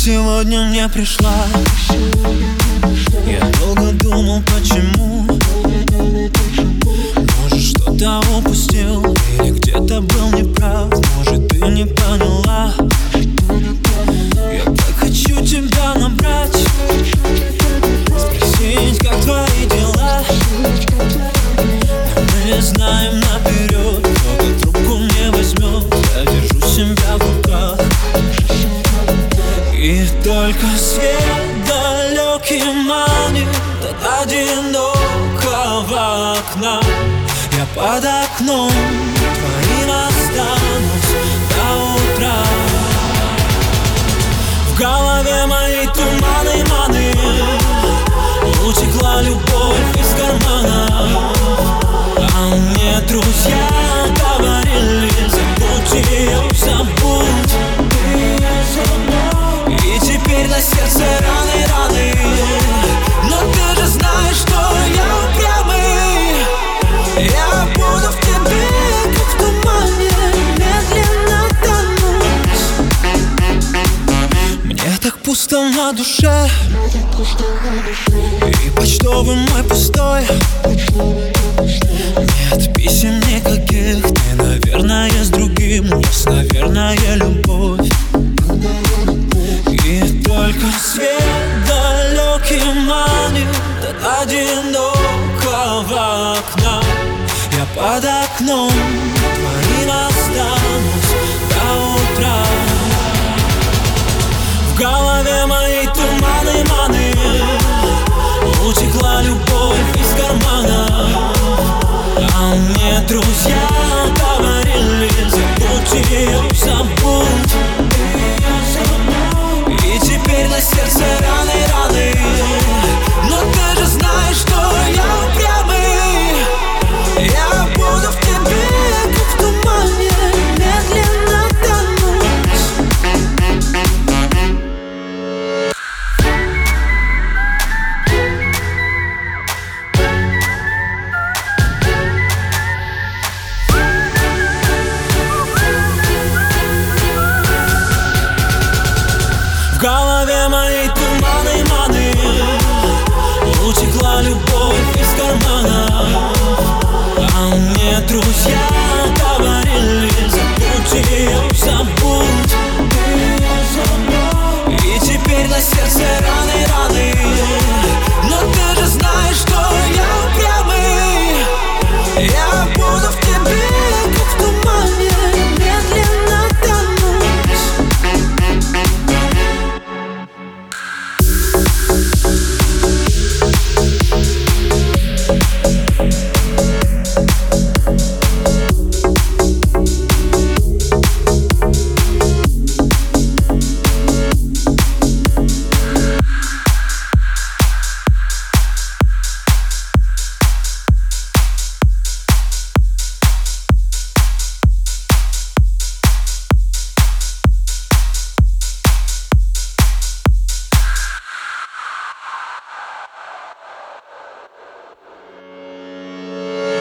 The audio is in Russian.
сегодня мне пришла. Я долго думал, почему. Может, что-то упустил. Или манит От одинокого окна. Я под окном пусто на душе. И почтовый мой пустой Нет писем никаких Ты, наверное, с другим. Есть, наверное, любовь. И только свет далекий манит От одинокого окна. Я под окном Gala